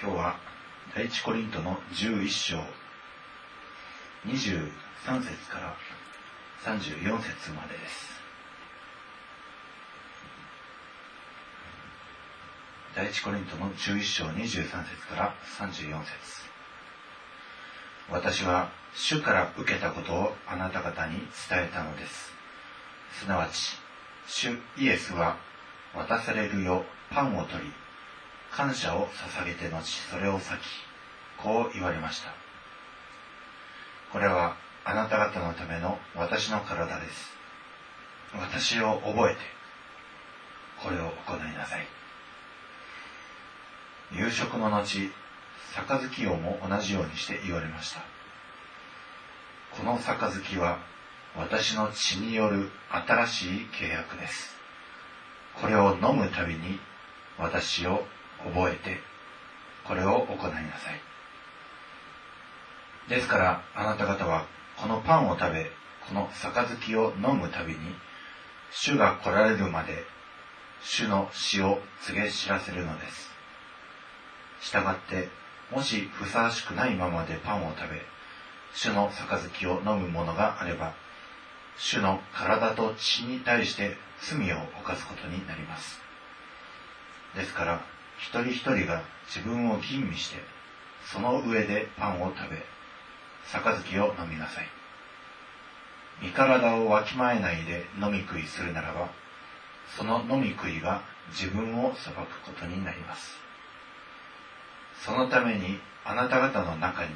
今日は第一コリントの11章23節から34節までです。第一コリントの11章23節から34節。私は主から受けたことをあなた方に伝えたのです。すなわち主イエスは渡されるよパンを取り感謝を捧げて後それを裂きこう言われました。これはあなた方のための私の体です。私を覚えてこれを行いなさい。夕食の後杯をも同じようにして言われました。この杯は私の血による新しい契約です。これを飲むたびに私を覚えてこれを行いなさい。ですからあなた方はこのパンを食べこの杯を飲むたびに主が来られるまで主の死を告げ知らせるのです。したがってもしふさわしくないままでパンを食べ主の杯を飲むものがあれば主の体と血に対して罪を犯すことになります。ですから一人一人が自分を吟味してその上でパンを食べ杯を飲みなさい。身体をわきまえないで飲み食いするならばその飲み食いが自分を裁くことになります。そのためにあなた方の中に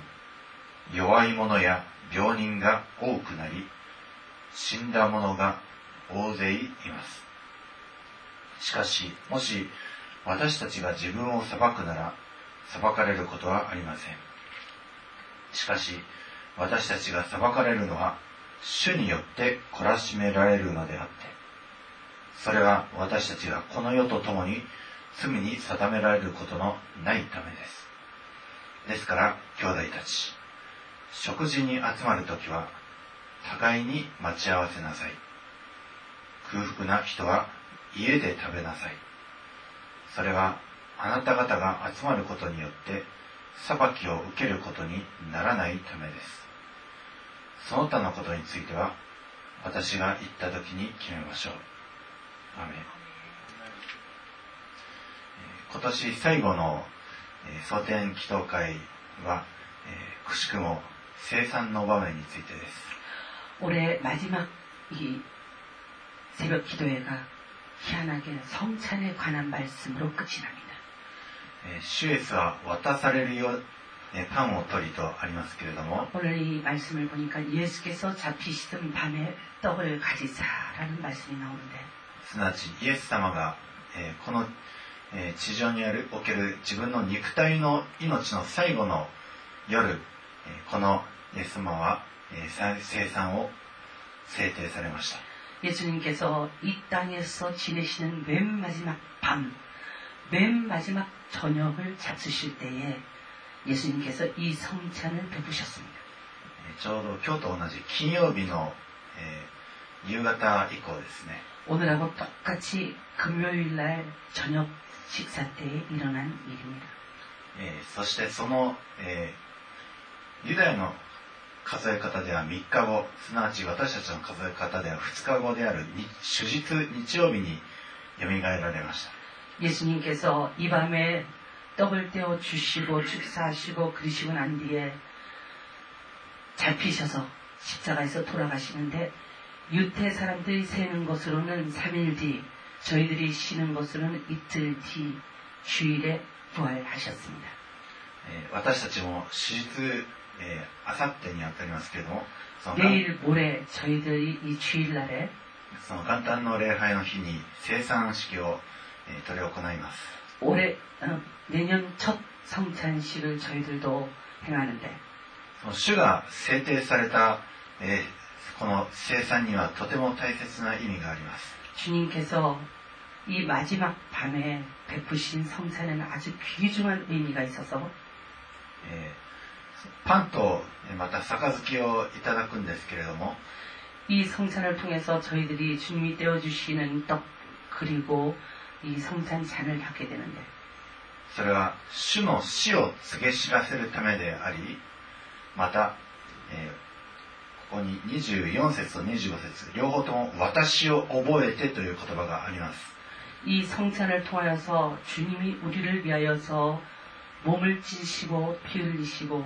弱い者や病人が多くなり死んだ者が大勢います。しかしもし私たちが自分を裁くなら裁かれることはありません。しかし私たちが裁かれるのは主によって懲らしめられるのであってそれは私たちがこの世と共に罪に定められることのないためです。ですから兄弟たち食事に集まるときは互いに待ち合わせなさい。空腹な人は家で食べなさい。それはあなた方が集まることによって裁きを受けることにならないためですその他のことについては私が言った時に決めましょうアメ今年最後の蒼天祈祷会はくしくも生産の場面についてです 올해 마지막 이 새벽 기도회가 희한하게 성찬에 관한 말씀으로 끝이 납니다. 主イエスは渡されるよパンを取りとありますけれども 오늘 이 말씀을 보니까 예수께서 잡히시던 밤에 떡을 가지사라는 말씀이 나오는데 すなわちイエス様がこの地上にあるおける自分の肉体の命の最後の夜このイエス様は生産を制定されました 예수님께서 이 땅에서 지내시는 맨 마지막 밤, 맨 마지막 저녁을 잡수실 때에 예수님께서 이 성찬을 베푸셨습니다. ちょうど今日と同じ金曜日の夕方以降ですね 오늘하고 똑같이 금요일 날 저녁 식사 때에 일어난 일입니다. そしてそのユダヤの数え方では3日後すなわち私たちの数え方では2日後である主日日曜日によみがえられました 예수님께서 이 밤에 떡을 떼어 주시고 축사하시고 그러시고 난 뒤에 잡히셔서 십자가에서 돌아가시는데 유태 사람들이 세는 것으로는 3일 뒤 저희들이 쉬는 것으로는 이틀 뒤 주일에 부활하셨습니다. 私たちも手術 えー、あさってにあたりますけれども、その내일모레저희들이이주일날에その元旦の礼拝の日に生産式を、えー、執り行います。올해어내년첫성찬식을저희들도행하는데その主が制定された、えー、この生産にはとても大切な意味があります。주님께서이마지막밤에베푸신성찬에는아주귀중한의미가있어서えー パンとまた杯をいただくんですけれども이성찬을통해서저희들이주님이떼어주시는떡그리고이성찬잔을받게되는데 それは主の死を告げ知らせるためであり、また、えーここに24節と25節両方とも私を覚えてという言葉があります。 이 성찬을 통하여서 주님이 우리를 위하여서 몸을 찢으시고 피 흘리시고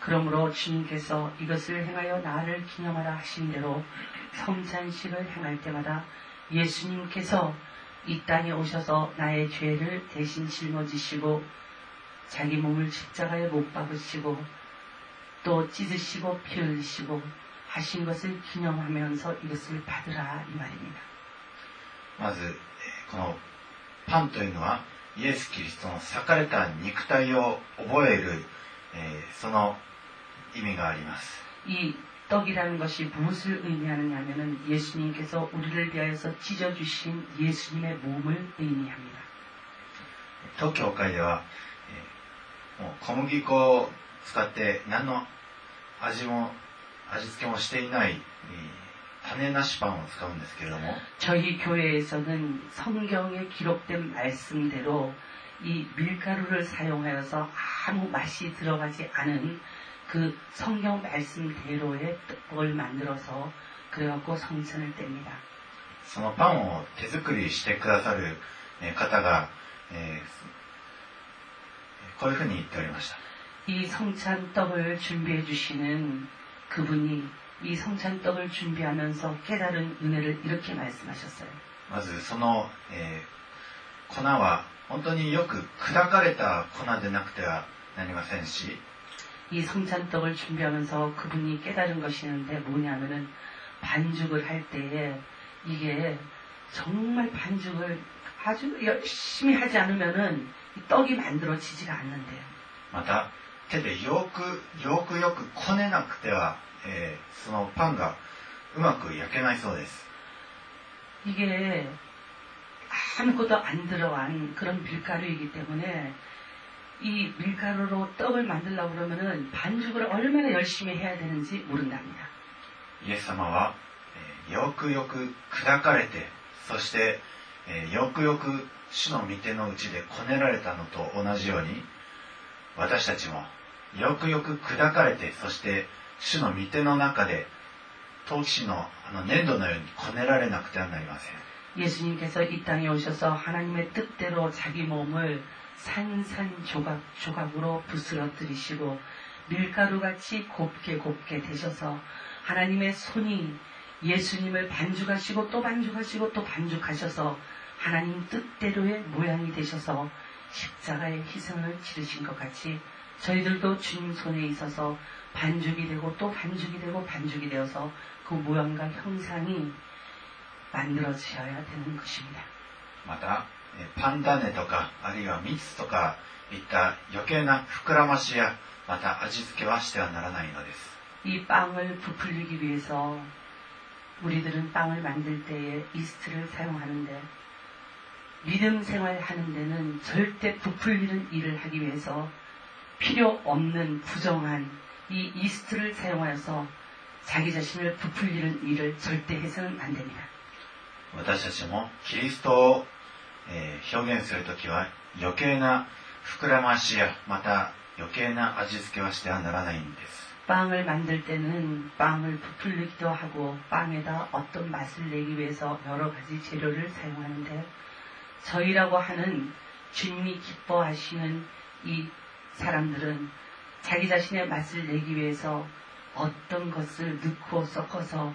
그러므로 주님께서 이것을 행하여 나를 기념하라 하신 대로 성찬식을 행할 때마다 예수님께서 이 땅에 오셔서 나의 죄를 대신 짊어지시고 자기 몸을 십자가에 못 박으시고 또 찢으시고 피 흘리시고 하신 것을 기념하면서 이것을 받으라 이 말입니다. まず、えーこのパンというのはイエス・キリストの裂かれた肉体を覚える、 えー、その意味があります。이 떡이라는 것이 무엇을 의미하느냐면은 예수님께서 우리를 위하여서 찢어 주신 예수님의 몸을 의미합니 다. 떡教会では小麦粉を使って何の味も味付けもしていない種なしパンを使うんですけれども저희교회에서는성경에기록된말씀대로 이 밀가루를 사용하여서 아무 맛이 들어가지 않은 그 성경 말씀대로의 떡을 만들어서 그래갖고 성찬을 뗍니다. 그 빵을 手作りしてくださる方がこういうふうに言っておりました이 성찬 떡을 준비해 주시는 그분이 이 성찬 떡을 준비하면서 깨달은 은혜를 이렇게 말씀하셨어요. まずその、えー、粉は 本当によく砕かれた粉でなくてはなりませんし 이 성찬떡을 준비하면서 그분이 깨달은 것이 있는데 뭐냐면은 반죽을 할 때에 이게 정말 반죽을 아주 열심히 하지 않으면은 이 떡이 만들어지지가 않는데요. また手でよくよくよくこねなくては、えーそのパンがうまく焼けないそうです 이게 아무것도 안 들어간 그런 밀가루이기 때문에 이 밀가루로 떡을 만들려고 그러면은 반죽을 얼마나 열심히 해야 되는지 모른답니다. イエス様は、えーよくよく砕かれてそして、えーよくよく主の御手の内でこねられたのと同じように私たちもよくよく砕かれてそして主の御手の中で陶器師のあの粘土のようにこねられなくてはなりません 예수님께서 이 땅에 오셔서 하나님의 뜻대로 자기 몸을 산산조각 조각으로 부스러뜨리시고 밀가루같이 곱게 곱게 되셔서 하나님의 손이 예수님을 반죽하시고 또 반죽하시고 또 반죽하셔서 하나님 뜻대로의 모양이 되셔서 십자가의 희생을 치르신 것 같이 저희들도 주님 손에 있어서 반죽이 되고 또 반죽이 되고 반죽이 되어서 그 모양과 형상이 만들어져야 되는 것입니다. またえーパンダネとかあるいは蜜とかいった余計な膨らましやまた味付けはしてはならないのです 이 빵을 부풀리기 위해서 우리들은 빵을 만들 때에 이스트를 사용하는데 믿음 생활하는 데는 절대 부풀리는 일을 하기 위해서 필요 없는 부정한 이 이스트를 사용하여서 자기 자신을 부풀리는 일을 절대 해서는 안 됩니다. 私たちもキリストを、えー表現するときは余計な膨らましやまた余計な味付けはしてはならないんです 빵을 만들 때는 빵을 부풀리기도 하고 빵에다 어떤 맛을 내기 위해서 여러 가지 재료를 사용하는데 저희라고 하는 주님이 기뻐하시는 이 사람들은 자기 자신의 맛을 내기 위해서 어떤 것을 넣고 섞어서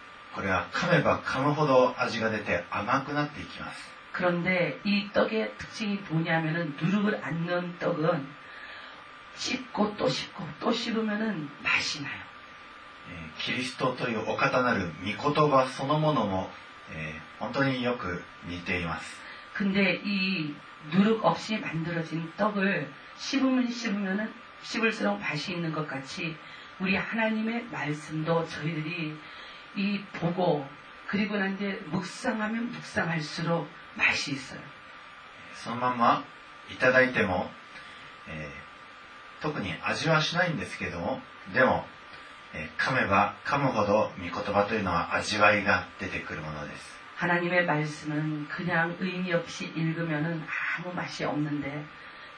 これは噛めば噛むほど味が出て甘くなっていきます。 그런데 이 떡의 특징이 뭐냐면은 누룩을 안 넣은 떡은 씹고 또 씹고 또 씹으면은 맛이 나요. えーキリストというお方なる御言葉そのものも、えー本当によく似ています。 근데 이 누룩 없이 만들어진 떡을 씹으면 씹으면은 씹을수록 맛이 있는 것 같이 우리 하나님의 말씀도 저희들이 이 보고 그리고 난 뒤에 묵상하면 묵상할수록 맛이 있어요. そのまんまいただいても、えー特に味はしないんですけども、でも、えー噛めば噛むほど御言葉というのは味わいが出てくるものです。 하나님의 말씀은 그냥 의미 없이 읽으면은 아무 맛이 없는데,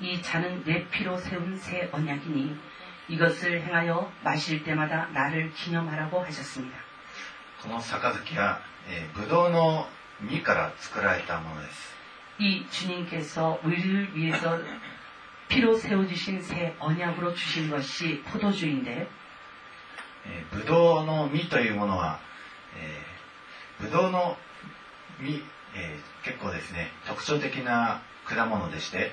이 잔은 내 피로 세운 새 언약이니 이것을 행하여 마실 때마다 나를 기념하라고 하셨습니다. この杯は、えー、ブドウの実から作られたものです。 이 주님께서 우리를 위해서 피로 세워주신 새 언약으로 주신 것이 포도주인데 えー、ブドウの実というものは、えー、ブドウの実、えー結構ですね、特徴的な果物でして、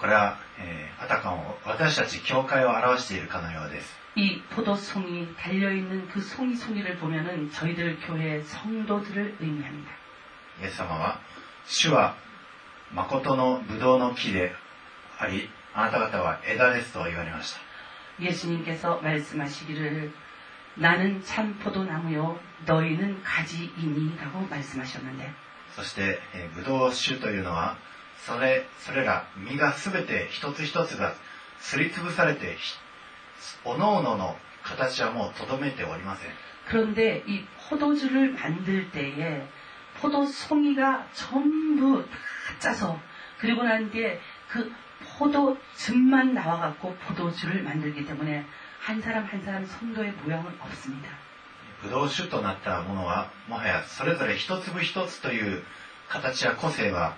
これは、えー、あたかも私たち教会を表しているかのようです。이 포도송이 달려있는 그 송이송이를 보면은 저희들 교회 성도들을 의미합니 다. 예수님은主は誠の葡萄の木でありあなた方は枝ですと言われました예수님께서 말씀하시기를 나는 참 포도나무요 너희는 가지이니라고 말씀하셨는데そして、えー、葡萄酒というのはそれ、それら、実がすべて一つ一つがすりつぶされて、ひおのおのの形はもうとどめておりません。 그런데 이 포도주를 만들 때에 포도 송이가 전부 다 짜서 그리고 난 뒤에 그 포도즙만 나와갖고 포도주를 만들기 때문에 한 사람 한 사람 성도의 모양은 없습니다. ブドウ酒となったものは、もはやそれぞれ一粒一つという形や個性は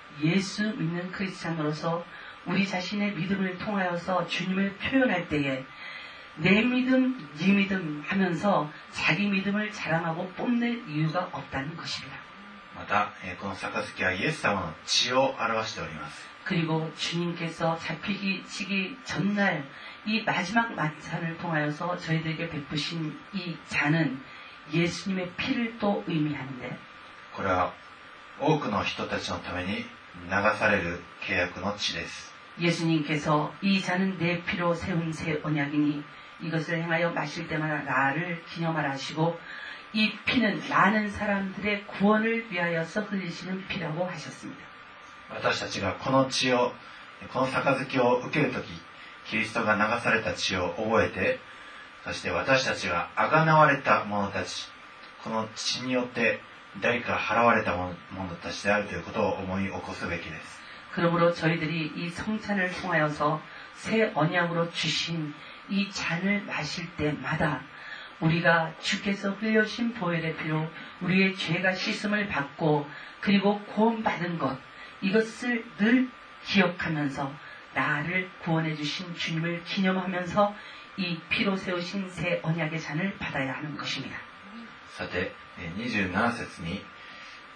예수 믿는 크리스찬으로서 우리 자신의 믿음을 통하여서 주님을 표현할 때에 내 믿음, 네 믿음 하면서 자기 믿음을 자랑하고 뽐낼 이유가 없다는 것입니다. また、えーこの杯はイエス様の血を表しております。 그리고 주님께서 잡히기 치기 전날 이 마지막 만찬을 통하여서 저희들에게 베푸신 이 잔은 예수님의 피를 또 의미하는데 これは多くの人たちのために 流される契約の血です。 예수님께서 이 잔은 내 피로 세운 새 언약이니 이것을 행하여 마실 때마다 나를 기념하라 하시고 이 피는 많은 사람들의 구원을 위하여서 흘리시는 피라고 하셨습니다. 私たちがこの血を、この杯を受けるとき、キリストが流された血を覚えて、そして私たちが贖われた者たち、この血によって 代価払われた者たちであるということを思い起こすべきです。 그러므로 저희들이 이 성찬을 통하여서 새 언약으로 주신 이 잔을 마실 때마다 우리가 주께서 흘려신 보혈의 피로 우리의 죄가 씻음을 받고 그리고 구원받은 것 이것을 늘 기억하면서 나를 구원해 주신 주님을 기념하면서 이 피로 세우신 새 언약의 잔을 받아야 하는 것입니다. さて、えー 27節に、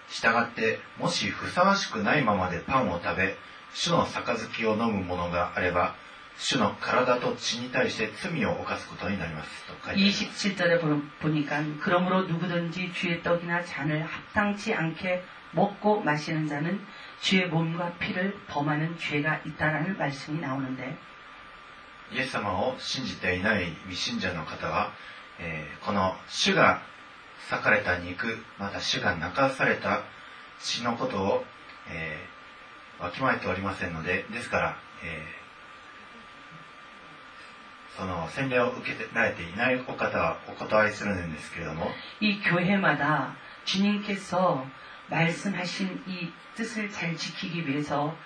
従って、もしふさわしくないままでパンを食べ、主の杯を飲むものがあれば、主の体と血に対して罪を犯すことになります。と書いてあります。 27절에 보니까 그러므로 누구든지 주의 떡이나 잔을 합당치 않게 먹고 마시는 자는 주의 몸과 피를 범하는 죄가 있다라는 말씀이 나오는데 イエス様を信じていない未信者の方は、えーこの主が 裂かれた肉、また主が泣かされた血のことを、えーわきまえておりませんので、ですから、えーその洗礼を受けられていないお方はお断りするんですけれども、 이 교회마다 주님께서 말씀하신 이 뜻을 잘 지키기 위해서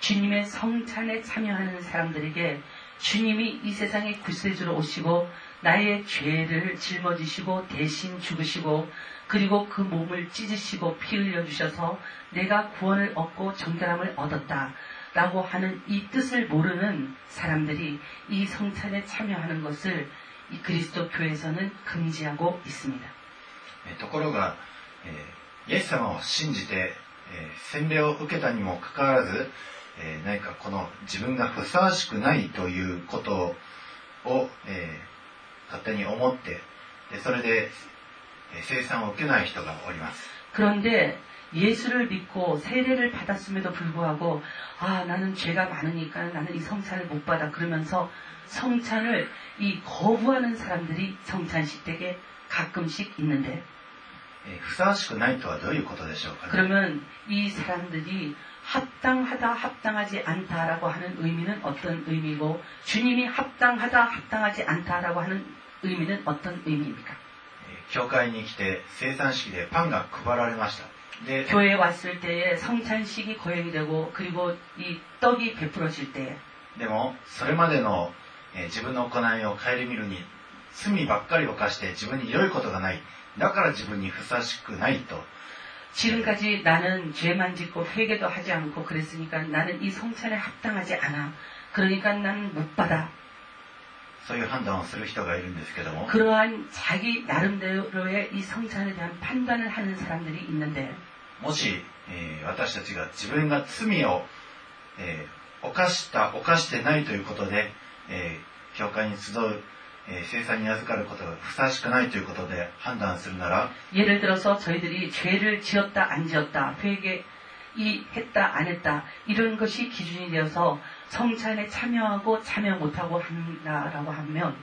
주님의 성찬에 참여하는 사람들에게 주님이 이 세상에 구세주로 오시고 나의 죄를 짊어지시고 대신 죽으시고 그리고 그 몸을 찢으시고 피 흘려주셔서 내가 구원을 얻고 정결함을 얻었다. 라고 하는 이 뜻을 모르는 사람들이 이 성찬에 참여하는 것을 이 그리스도 교회에서는 금지하고 있습니다. 네, ところが、イエス様を信じて、洗礼を受けたにもかかわらず、 예, 예, えー、何かこの自分がふさわしくないということを、えー、勝手に思ってでそれで生産を受けない人がおります。그런데예수를믿고세례를받았음에도불구하고아나는죄가많으니까나는이성찬을못받아그러면서성찬을이거부하는사람들이성찬식댁에가끔씩있는데ふさわしくないとはどういうことでしょうか、ね、그러면이사람들이 합당하다 합당하지 않다라고 하는 의미는 어떤 의미고 주님이 합당하다 합당하지 않다라고 하는 의미는 어떤 의미입니까? えー教会に来て生産式でパンが配られましたで 교회에 왔을 때에 성찬식이 거행이 되고 그리고 이 떡이 베풀어질 때에 でもそれまでの、えー自分の行いを顧みるに罪ばっかり犯して自分に良いことがないだから自分にふさわしくないと 지금까지 나는 죄만 짓고 회개도 하지 않고 그랬으니까 나는 이 성찬에 합당하지 않아. 그러니까 나는 못 받아. そういう判断をする人がいるんですけども 그러한 자기 나름대로의 이 성찬에 대한 판단을 하는 사람들이 있는데 もし、えー私たちが自分が罪を、えー犯した犯してないということで、えー教会に集う、 えー生産に預かることがふさわしくないということで判断するなら 예를 들어서 저희들이 죄를 지었다 안 지었다 회개 이 했다 안 했다 이런 것이 기준이 되어서 성찬에 참여하고 참여 못하고 한다라고 하면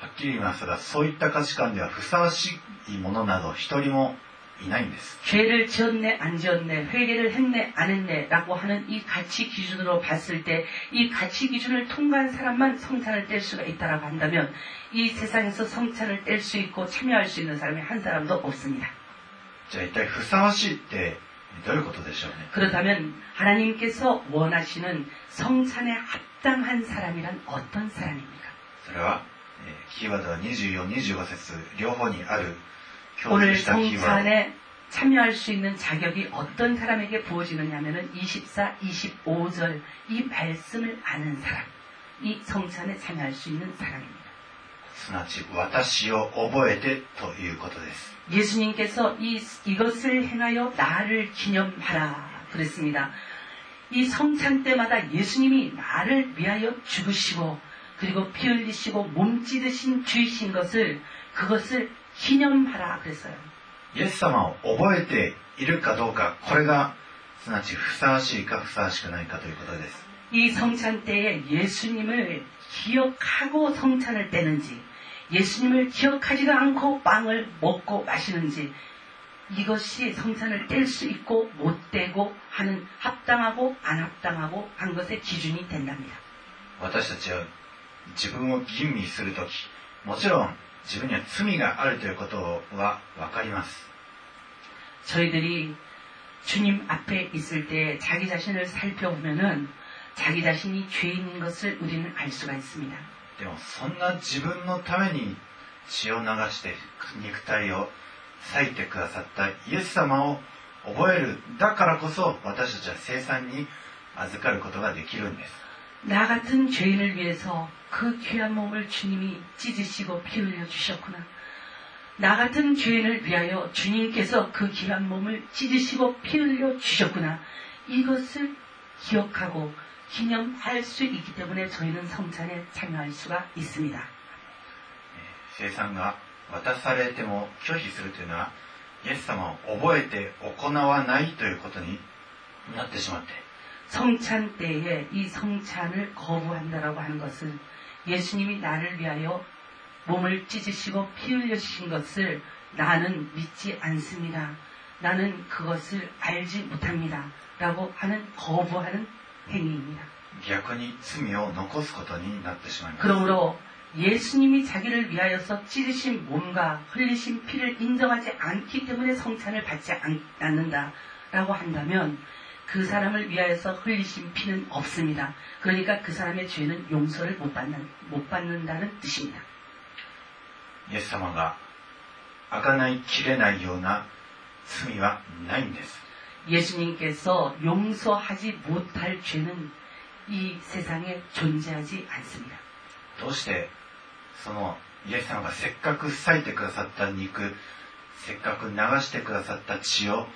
はっきり言いますがそういった価値観ではふさわしいものなど一人もいないんです 죄를 지었네 안 지었네 회개를 했네 안 했네라고 하는 이 가치 기준으로 봤을 때 이 가치 기준을 통과한 사람만 성찬을 뗄 수가 있다라고 한다면 이 세상에서 성찬을 뗄 수 있고 참여할 수 있는 사람이 한 사람도 없습니다. 자, 일단 흑사화시 때 그렇다면 하나님께서 원하시는 성찬에 합당한 사람이란 어떤 사람입니까? それはキーワードは24、25節両方にある 오늘 通したキーワード 성찬에 참여할 수 있는 자격이 어떤 사람에게 부어지느냐 하면은 24, 25절 이 말씀을 아는 사람, 이 성찬에 참여할 수 있는 사람입니다. すなわち私を覚えてということです 예수님께서 이, 이것을 행하여 나를 기념하라 그랬습니다. 이 성찬 때마다 예수님이 나를 위하여 죽으시고 그리고 피 흘리시고 몸 찢으신 주이신 것을 그것을 기념하라 그랬어요. イエス様を覚えているかどうかこれがすなわちふさわしいかふさわしくないかということです 이 성찬 때에 예수님을 기억하고 성찬을 떼는지 예수님을 기억하지도 않고 빵을 먹고 마시는지 이것이 성찬을 뗄 수 있고 못 떼고 하는 합당하고 안 합당하고 한 것의 기준이 된답니다. 私たちは自分を吟味するときもちろん 自分には罪があるということは分かります 저희들이 주님 앞에 있을 때 자기 자신을 살펴보면은 자기 자신이 죄인인 것을 우리는 알 수가 있습니다. でもそんな自分のために血を流して肉体を裂いてくださったイエス様を覚えるだからこそ私たちは生産に預かることができるんです 나 같은 죄인을 위해서 그 귀한 몸을 주님이 찢으시고 피 흘려 주셨구나. 나 같은 죄인을 위하여 주님께서 그 귀한 몸을 찢으시고 피 흘려 주셨구나. 이것을 기억하고 기념할 수 있기 때문에 저희는 성찬에 참여할 수가 있습니다. 生産が渡されても拒否するというのはイエス様を覚えて行わないということになってしまって 성찬 때에 이 성찬을 거부한다라고 하는 것은 예수님이 나를 위하여 몸을 찢으시고 피 흘려주신 것을 나는 믿지 않습니다. 나는 그것을 알지 못합니다. 라고 하는 거부하는 행위입니다. 逆に罪を残すことになってしまいます 그러므로 예수님이 자기를 위하여서 찢으신 몸과 흘리신 피를 인정하지 않기 때문에 성찬을 받지 않- 않는다라고 한다면 그 사람을 위하여서 흘리신 피는 없습니다. 그러니까 그 사람의 죄는 용서를 못 받는 못 받는다는 뜻입니다. イエス様が贖いきれないような罪はないんです 예수님께서 용서하지 못할 죄는 이 세상에 존재하지 않습니다. どうしてそのイエス様がせっかく裂いてくださった肉せっかく流してくださった血を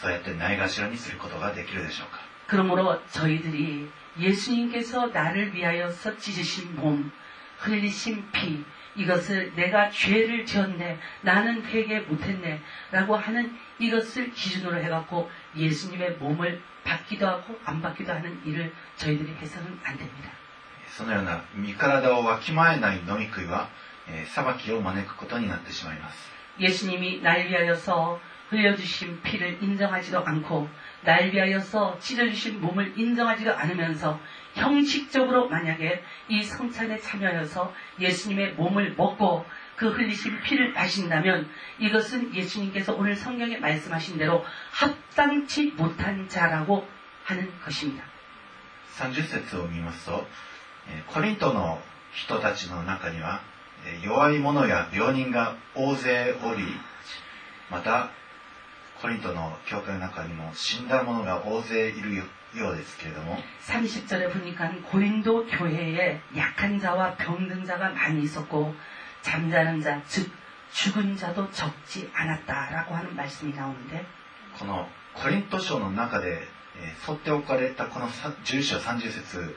そうやってないがしろにすることができるでしょうか 그러므로 저희들이 예수님께서 나를 위하여서 찢으신 몸, 흘리신 피, 이것을 내가 죄를 지었네, 나는 회개 못했네, 라고 하는 이것을 기준으로 해갖고 예수님의 몸을 받기도 하고 안 받기도 하는 일을 저희들이 해서는 안 됩니다. そのような身体をわきまえない飲み食いは、えー裁きを招くことになってしまいます 예수님이 날 위하여서 흘려주신 피를 인정하지도 않고 날 위하여서 찢어주신 몸을 인정하지도 않으면서 형식적으로 만약에 이 성찬에 참여해서 예수님의 몸을 먹고 그 흘리신 피를 마신다면 이것은 예수님께서 오늘 성경에 말씀하신 대로 합당치 못한 자라고 하는 것입니다. 30節を見ますと、えーコリントの人たちの中には、えー弱い者や病人が大勢おり、また、 コリントの教会の中にも死んだ者が大勢いるよようですけれども、 30절에 보니까 고린도 교회에 약한 자와 병든 자가 많이 있었고 잠자는 자, 즉 죽은 자도 적지 않았다라고 하는 말씀이 나오는데 このコリント書の中で、えー沿っておかれたこのさ11章30節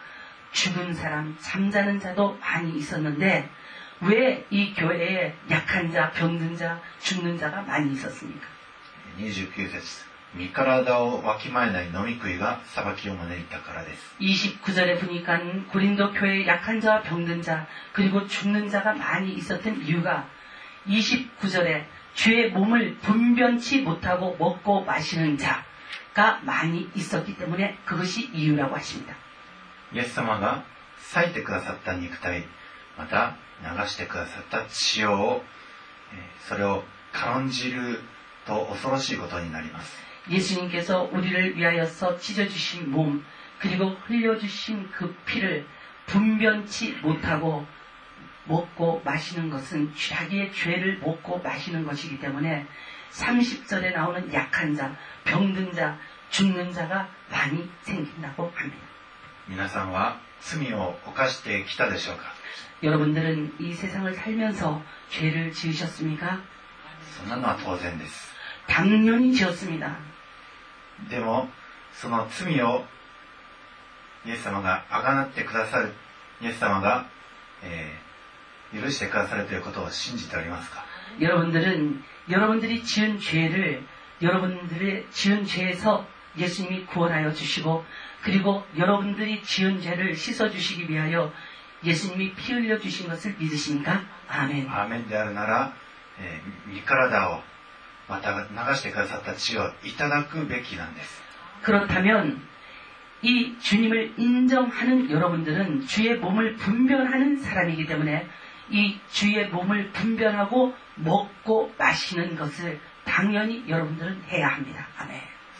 죽은 사람, 잠자는 자도 많이 있었는데 왜 이 교회에 약한 자, 병든 자, 죽는 자가 많이 있었습니까? 29절에 보니까 고린도 교회에 약한 자와 병든 자 그리고 죽는 자가 많이 있었던 이유가 29절에 죄의 몸을 분변치 못하고 먹고 마시는 자가 많이 있었기 때문에 그것이 이유라고 하십니다. イエス様が裂いてくださった肉体また流してくださった血をえーそれを軽んじると恐ろしいことになります 예수님께서 우리를 위하여서 찢어주신 몸 그리고 흘려주신 그 피를 분변치 못하고 먹고 마시는 것은 자기의 죄를 먹고 마시는 것이기 때문에 30절에 나오는 약한 자, 병든 자, 죽는 자가 많이 생긴다고 합니다. 皆さんは罪を犯してきたでしょうか 여러분들은 이 세상을 살면서 죄를 지으셨습니까? そんなのは当然です 당연히 지었습니다. でもその罪をイエス様があがなってくださるイエス様が、えー許してくださるということを信じておりますか 여러분들은 여러분들이 지은 죄를 여러분들의 지은 죄에서 예수님이 구원하여 주시고 그리고 여러분들이 지은 죄를 씻어 주시기 위하여 예수님이 피 흘려 주신 것을 믿으십니까? 아멘. アーメンであるなら、えー身体をまた流してくださった血をいただくべきなんです 그렇다면 이 주님을 인정하는 여러분들은 주의 몸을 분별하는 사람이기 때문에 이 주의 몸을 분별하고 먹고 마시는 것을 당연히 여러분들은 해야 합니다. 아멘.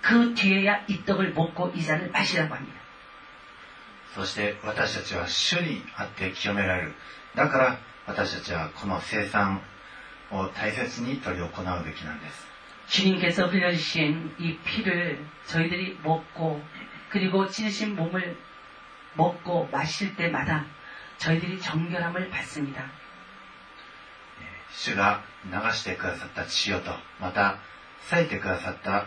그 뒤에야 이 떡을 먹고 이 잔을 마시라고 합니다. そして私たちは主にあって清められるだから私たちはこの生産を大切に執り行うべきなんです 주님께서 흘려주신 이 피를 저희들이 먹고 그리고 찢으신 몸을 먹고 마실 때마다 저희들이 정결함을 받습니다. 主が流してくださった血をとまた裂いてくださった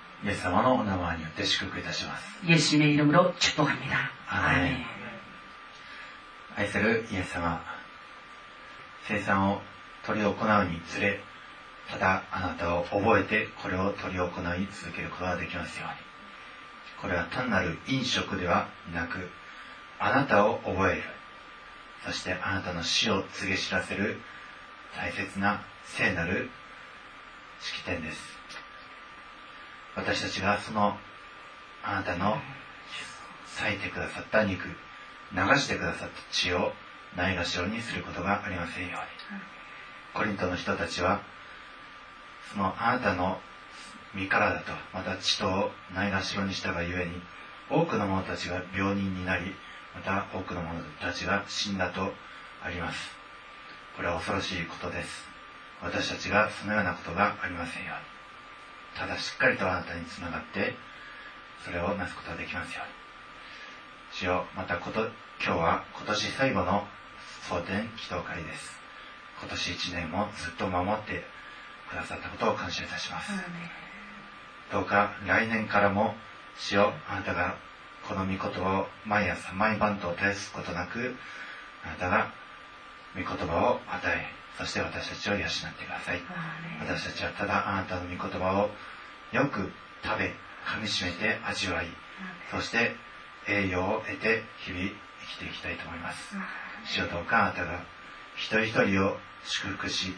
イエス様のお名前によって祝福いたします 예수님의 이름으로 축복합니다. 아멘. 아멘. 愛するイエス様生産を執り行うにつれただあなたを覚えてこれを執り行い続けることができますようにこれは単なる飲食ではなくあなたを覚えるそしてあなたの死を告げ知らせる大切な聖なる式典です 私たちがそのあなたの裂いてくださった肉流してくださった血をないがしろにすることがありませんように。コリントの人たちはそのあなたの身体とまた血とをないがしろにしたがゆえに多くの者たちが病人になりまた多くの者たちが死んだとあります。これは恐ろしいことです。私たちがそのようなことがありませんように。ただしっかりとあなたにつながってそれをなすことができますよ。うに主よまたこと今日は今年最後の蒼天祈祷会です。今年1年もずっと守ってくださったことを感謝いたします。どうか来年からも主よあなたがこの御言葉を毎朝毎晩と絶やすことなくあなたが御言葉を与えそして私たちを養ってください。私たちはただあなたの御言葉をよく食べ噛みしめて味わいそして栄養を得て日々生きていきたいと思います。主よどうかあなたが一人一人を祝福し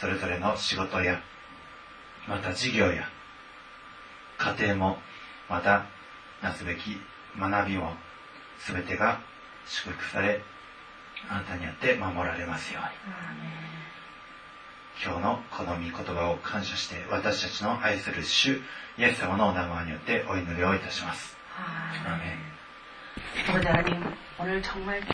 それぞれの仕事やまた事業や家庭もまたなすべき学びも全てが祝福されあなたによって守られますように今日のこの御言葉を感謝して私たちの愛する主イエス様のお名前によってお祈りをいたします。アーメン 아버지 하나님 오늘 정말